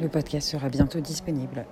Le podcast sera bientôt disponible.